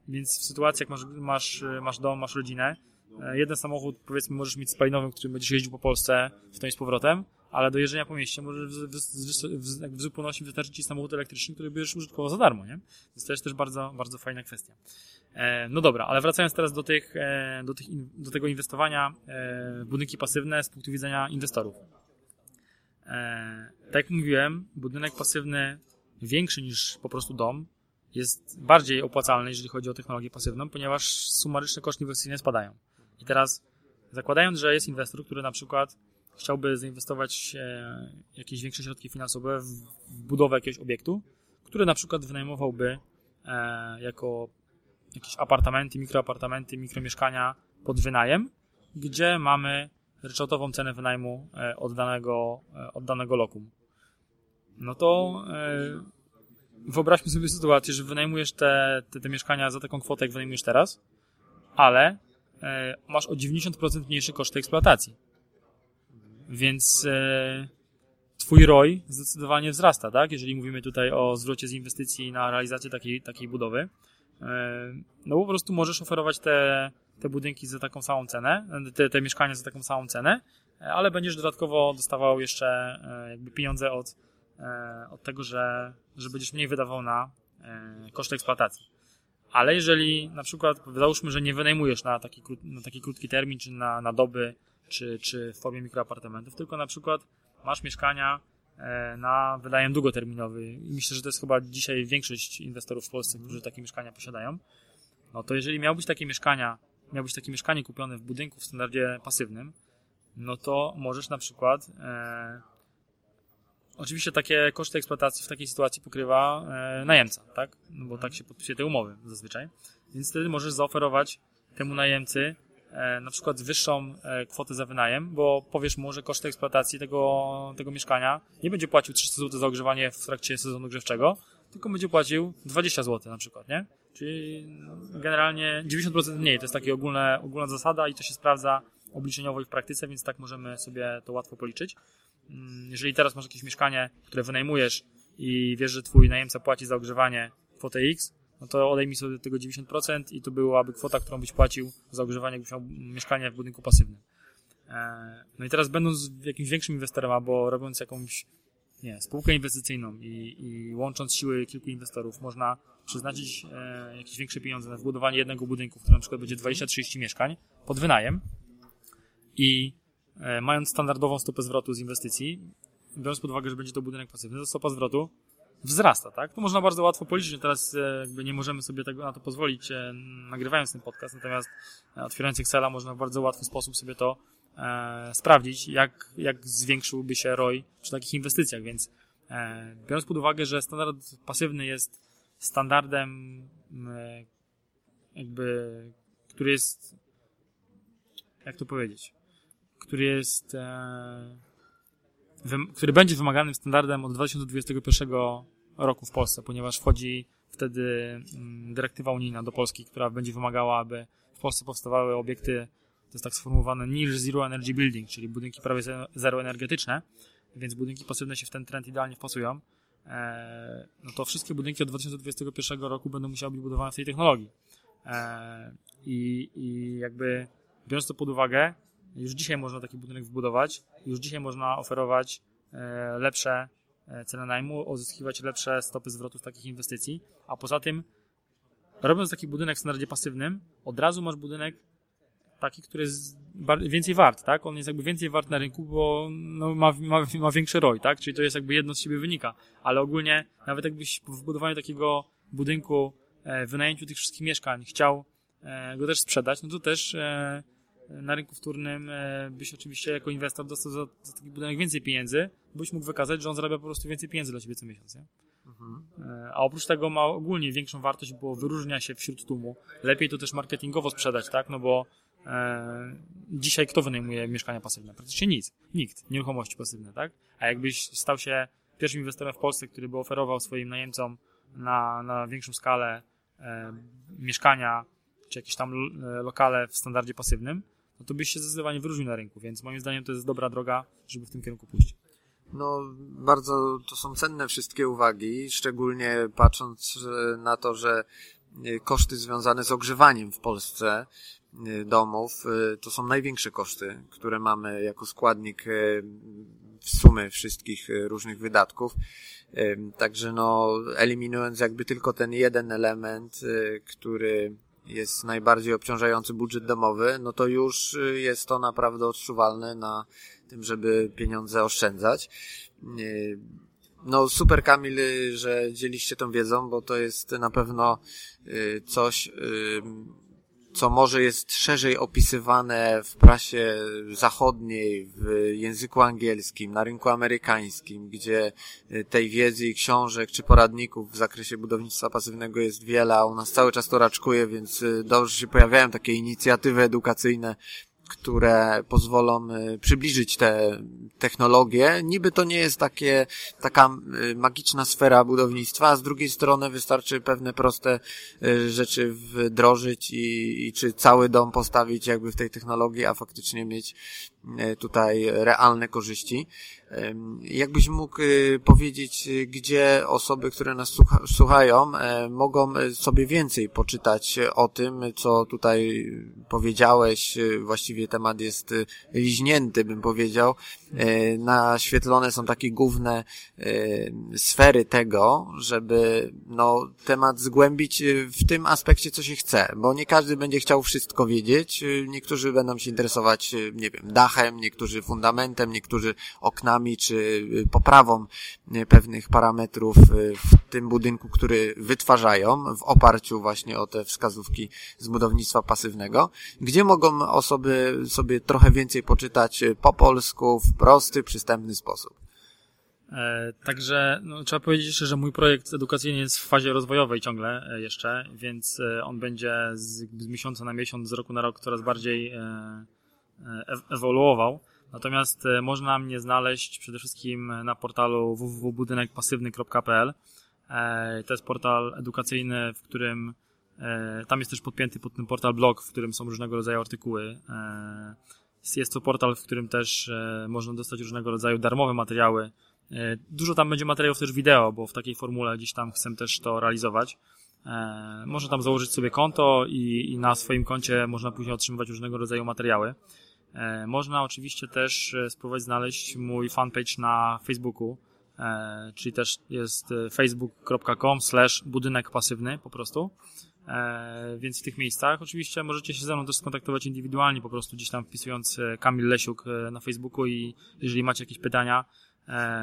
Więc w sytuacji, jak masz, masz, masz dom, masz rodzinę, E, jeden samochód, powiedzmy, możesz mieć spalinowym, którym będziesz jeździł po Polsce w tym z powrotem, ale do jeżdżenia po mieście możesz w, w, w, w zupełności wystarczyć ci samochód elektryczny, który będziesz użytkował za darmo, nie? Więc to jest też bardzo, bardzo fajna kwestia. E, no dobra, ale wracając teraz do, tych, e, do, tych in, do tego inwestowania e, w budynki pasywne z punktu widzenia inwestorów. E, tak jak mówiłem, budynek pasywny większy niż po prostu dom jest bardziej opłacalny, jeżeli chodzi o technologię pasywną, ponieważ sumaryczne koszty inwestycyjne spadają. I teraz zakładając, że jest inwestor, który na przykład chciałby zainwestować e, jakieś większe środki finansowe w, budowę jakiegoś obiektu, który na przykład wynajmowałby e, jako jakieś apartamenty, mikroapartamenty, mikromieszkania pod wynajem, gdzie mamy ryczałtową cenę wynajmu e, oddanego, oddanego lokum. No to wyobraźmy sobie sytuację, że wynajmujesz te, te, te mieszkania za taką kwotę, jak wynajmujesz teraz, ale masz o 90% mniejsze koszty eksploatacji. Więc e, twój ROI zdecydowanie wzrasta, tak? Jeżeli mówimy tutaj o zwrocie z inwestycji na realizację takiej, takiej budowy. E, no po prostu możesz oferować te, te budynki za taką samą cenę, te, te mieszkania za taką samą cenę, ale będziesz dodatkowo dostawał jeszcze jakby pieniądze od, od tego, że, że będziesz mniej wydawał na koszty eksploatacji. Ale jeżeli na przykład załóżmy, że nie wynajmujesz na taki, na taki krótki termin, czy na, na doby, czy, czy w formie mikroapartamentów, tylko na przykład masz mieszkania e, na wydajem długoterminowy i myślę, że to jest chyba dzisiaj większość inwestorów w Polsce, którzy takie mieszkania posiadają, no to jeżeli miałbyś takie mieszkania, miałbyś takie mieszkanie kupione w budynku w standardzie pasywnym, no to możesz na przykład e, Oczywiście takie koszty eksploatacji w takiej sytuacji pokrywa e, najemca, tak? No bo tak się podpisuje te umowy zazwyczaj. Więc wtedy możesz zaoferować temu najemcy na przykład wyższą e, kwotę za wynajem, bo powiesz mu, że koszty eksploatacji tego, tego mieszkania nie będzie płacił 300 zł za ogrzewanie w trakcie sezonu grzewczego, tylko będzie płacił 20 zł na przykład, nie? Czyli generalnie 90% mniej. To jest taka ogólna, ogólna zasada i to się sprawdza obliczeniowo i w praktyce, więc tak możemy sobie to łatwo policzyć. Mm, jeżeli teraz masz jakieś mieszkanie, które wynajmujesz i wiesz, że twój najemca płaci za ogrzewanie kwotę X, no to odejmij sobie tego 90% i to byłaby kwota, którą byś płacił za ogrzewanie, jakbyś miał mieszkanie w budynku pasywnym. E, no i teraz będąc jakimś większym inwestorem albo robiąc jakąś nie, spółkę inwestycyjną i, i łącząc siły kilku inwestorów, można przeznaczyć e, jakieś większe pieniądze na wbudowanie jednego budynku, w którym na przykład będzie 20-30 mieszkań pod wynajem i E, mając standardową stopę zwrotu z inwestycji, biorąc pod uwagę, że będzie to budynek pasywny, to stopa zwrotu wzrasta, tak? To można bardzo łatwo policzyć, teraz e, jakby nie możemy sobie tego, na to pozwolić e, nagrywając ten podcast, natomiast otwierając Excela można w bardzo łatwy sposób sobie to e, sprawdzić, jak, jak zwiększyłby się ROI przy takich inwestycjach, więc e, biorąc pod uwagę, że standard pasywny jest standardem jakby, który jest jak to powiedzieć, który jest e, który będzie wymaganym standardem od 2021 roku w Polsce, ponieważ wchodzi wtedy mm, dyrektywa unijna do Polski, która będzie wymagała, aby w Polsce powstawały obiekty, to jest tak sformułowane Near Zero Energy Building, czyli budynki prawie zeroenergetyczne, więc budynki pasywne się w ten trend idealnie wpasują. E, no to wszystkie budynki od 2021 roku będą musiały być budowane w tej technologii. E, I, i jakby biorąc to pod uwagę, już dzisiaj można taki budynek wbudować, już dzisiaj można oferować e, lepsze e, ceny najmu, uzyskiwać lepsze stopy zwrotu z takich inwestycji, a poza tym robiąc taki budynek w standardzie pasywnym, od razu masz budynek taki, który jest więcej wart, tak? On jest jakby więcej wart na rynku, bo no, ma, ma, ma większy ROI, tak? Czyli to jest jakby jedno z siebie wynika. Ale ogólnie, nawet jakbyś w budowaniu takiego budynku, e, wynajęciu tych wszystkich mieszkań chciał go też sprzedać, no to też na rynku wtórnym e, byś oczywiście jako inwestor dostał za, za taki budynek więcej pieniędzy, byś mógł wykazać, że on zarabia po prostu więcej pieniędzy dla ciebie co miesiąc. Nie? Mhm. E, a oprócz tego ma ogólnie większą wartość, bo wyróżnia się wśród tłumu. Lepiej to też marketingowo sprzedać, tak? No bo e, dzisiaj kto wynajmuje mieszkania pasywne? Praktycznie nic. Nikt. Nieruchomości pasywne, tak? A jakbyś stał się pierwszym inwestorem w Polsce, który by oferował swoim najemcom na, na większą skalę e, mieszkania, czy jakieś tam e, lokale w standardzie pasywnym, no to byś się zdecydowanie wyróżnił na rynku, więc moim zdaniem to jest dobra droga, żeby w tym kierunku pójść. No, bardzo to są cenne wszystkie uwagi, szczególnie patrząc na to, że e, koszty związane z ogrzewaniem w Polsce e, domów to są największe koszty, które mamy jako składnik w sumy wszystkich różnych wydatków. Także no, eliminując jakby tylko ten jeden element, który jest najbardziej obciążający budżet domowy, no to już y, jest to naprawdę odczuwalne na tym, żeby pieniądze oszczędzać. Y, no super Kamil, y, że dzieliście tą wiedzą, bo to jest na pewno coś, co może jest szerzej opisywane w prasie zachodniej, w języku angielskim, na rynku amerykańskim, gdzie y, tej wiedzy i książek czy poradników w zakresie budownictwa pasywnego jest wiele, a u nas cały czas to raczkuje, więc y, dobrze się pojawiają takie inicjatywy edukacyjne, które pozwolą y, przybliżyć te technologie. Niby to nie jest takie, taka y, magiczna sfera budownictwa, a z drugiej strony wystarczy pewne proste y, rzeczy wdrożyć i, i czy cały dom postawić jakby w tej technologii, a faktycznie mieć tutaj realne korzyści. Jakbyś mógł y, powiedzieć, y, gdzie osoby, które nas słuchają, e, mogą e, sobie więcej poczytać o tym, co tutaj powiedziałeś. E, właściwie temat jest liźnięty, bym powiedział. Naświetlone są takie główne sfery tego, żeby no, temat zgłębić w tym aspekcie, co się chce, bo nie każdy będzie chciał wszystko wiedzieć. Niektórzy będą się interesować, nie wiem, dachem, niektórzy fundamentem, niektórzy oknami, czy y, poprawą y, pewnych parametrów y, w tym budynku, który wytwarzają w oparciu właśnie o te wskazówki z budownictwa pasywnego, gdzie mogą osoby sobie trochę więcej poczytać po polsku w prosty, przystępny sposób. E, także no, trzeba powiedzieć jeszcze, że mój projekt edukacyjny jest w fazie rozwojowej ciągle e, jeszcze, więc e, on będzie z, z miesiąca na miesiąc, z roku na rok coraz bardziej ewoluował. Natomiast e, można mnie znaleźć przede wszystkim na portalu www.budynekpasywny.pl. E, to jest portal edukacyjny, w którym e, tam jest też podpięty pod ten portal blog, w którym są różnego rodzaju artykuły. Jest to portal, w którym też można dostać różnego rodzaju darmowe materiały. Dużo tam będzie materiałów też wideo, bo w takiej formule gdzieś tam chcę też to realizować. Można tam założyć sobie konto i, i na swoim koncie można później otrzymywać różnego rodzaju materiały. E, można oczywiście też e, spróbować znaleźć mój fanpage na Facebooku, e, czyli też jest facebook.com slash budynek pasywny po prostu. Więc w tych miejscach oczywiście możecie się ze mną też skontaktować indywidualnie, po prostu gdzieś tam wpisując Kamil Lesiuk na Facebooku i jeżeli macie jakieś pytania,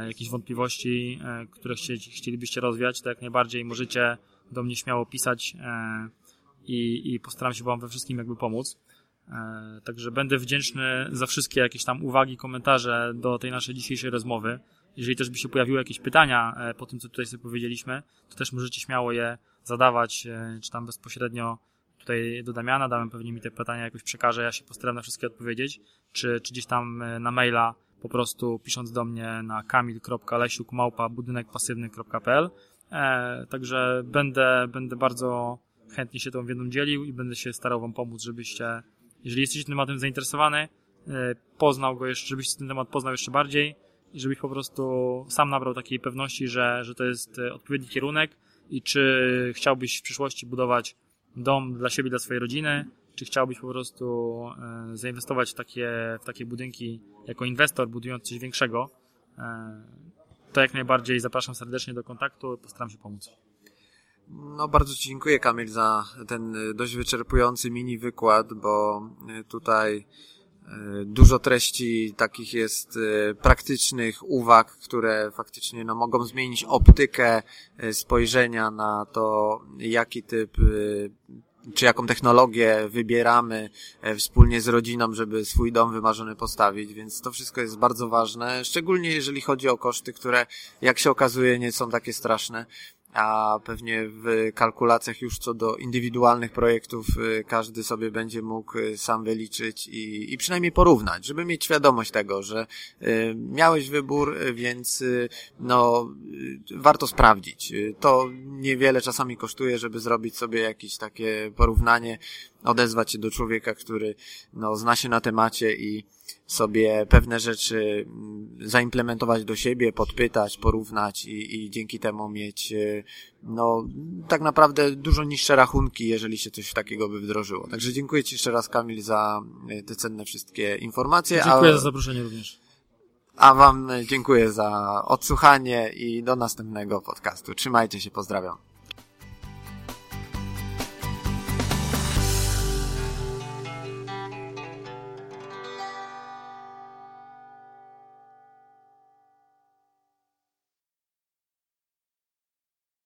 jakieś wątpliwości, które chcielibyście rozwiać, to jak najbardziej możecie do mnie śmiało pisać i, postaram się Wam we wszystkim jakby pomóc. E, także będę wdzięczny za wszystkie jakieś tam uwagi, komentarze do tej naszej dzisiejszej rozmowy. jeżeli też by się pojawiły jakieś pytania e, po tym, co tutaj sobie powiedzieliśmy, to też możecie śmiało je zadawać, e, czy tam bezpośrednio tutaj do Damiana, Damian pewnie mi te pytania jakoś przekaże, ja się postaram na wszystkie odpowiedzieć, czy, czy gdzieś tam na maila po prostu pisząc do mnie na kamil.lesiuk.budynekpasywny.pl e, Także będę, będę bardzo chętnie się tą wiedzą dzielił i będę się starał Wam pomóc, żebyście, jeżeli jesteście tym tematem zainteresowany, e, poznał go jeszcze, żebyś ten temat poznał jeszcze bardziej i żebyś po prostu sam nabrał takiej pewności, że, że to jest e, odpowiedni kierunek i czy chciałbyś w przyszłości budować dom dla siebie, dla swojej rodziny, czy chciałbyś po prostu e, zainwestować w takie, w takie budynki jako inwestor, budując coś większego, to jak najbardziej zapraszam serdecznie do kontaktu, postaram się pomóc. No, bardzo Ci dziękuję, Kamil, za ten dość wyczerpujący mini wykład, bo tutaj Dużo treści takich jest praktycznych uwag, które faktycznie no, mogą zmienić optykę spojrzenia na to, jaki typ czy jaką technologię wybieramy wspólnie z rodziną, żeby swój dom wymarzony postawić, więc to wszystko jest bardzo ważne, szczególnie jeżeli chodzi o koszty, które jak się okazuje nie są takie straszne a pewnie w kalkulacjach już co do indywidualnych projektów y, każdy sobie będzie mógł y, sam wyliczyć i, i przynajmniej porównać, żeby mieć świadomość tego, że y, miałeś wybór, więc no warto sprawdzić. To niewiele czasami kosztuje, żeby zrobić sobie jakieś takie porównanie, odezwać się do człowieka, który no zna się na temacie i sobie pewne rzeczy mm, zaimplementować do siebie, podpytać, porównać i, i dzięki temu mieć e, no tak naprawdę dużo niższe rachunki, jeżeli się coś takiego by wdrożyło. Także dziękuję Ci jeszcze raz Kamil za e, te cenne wszystkie informacje. Dziękuję a, za zaproszenie również. A Wam dziękuję za odsłuchanie i do następnego podcastu. Trzymajcie się, pozdrawiam.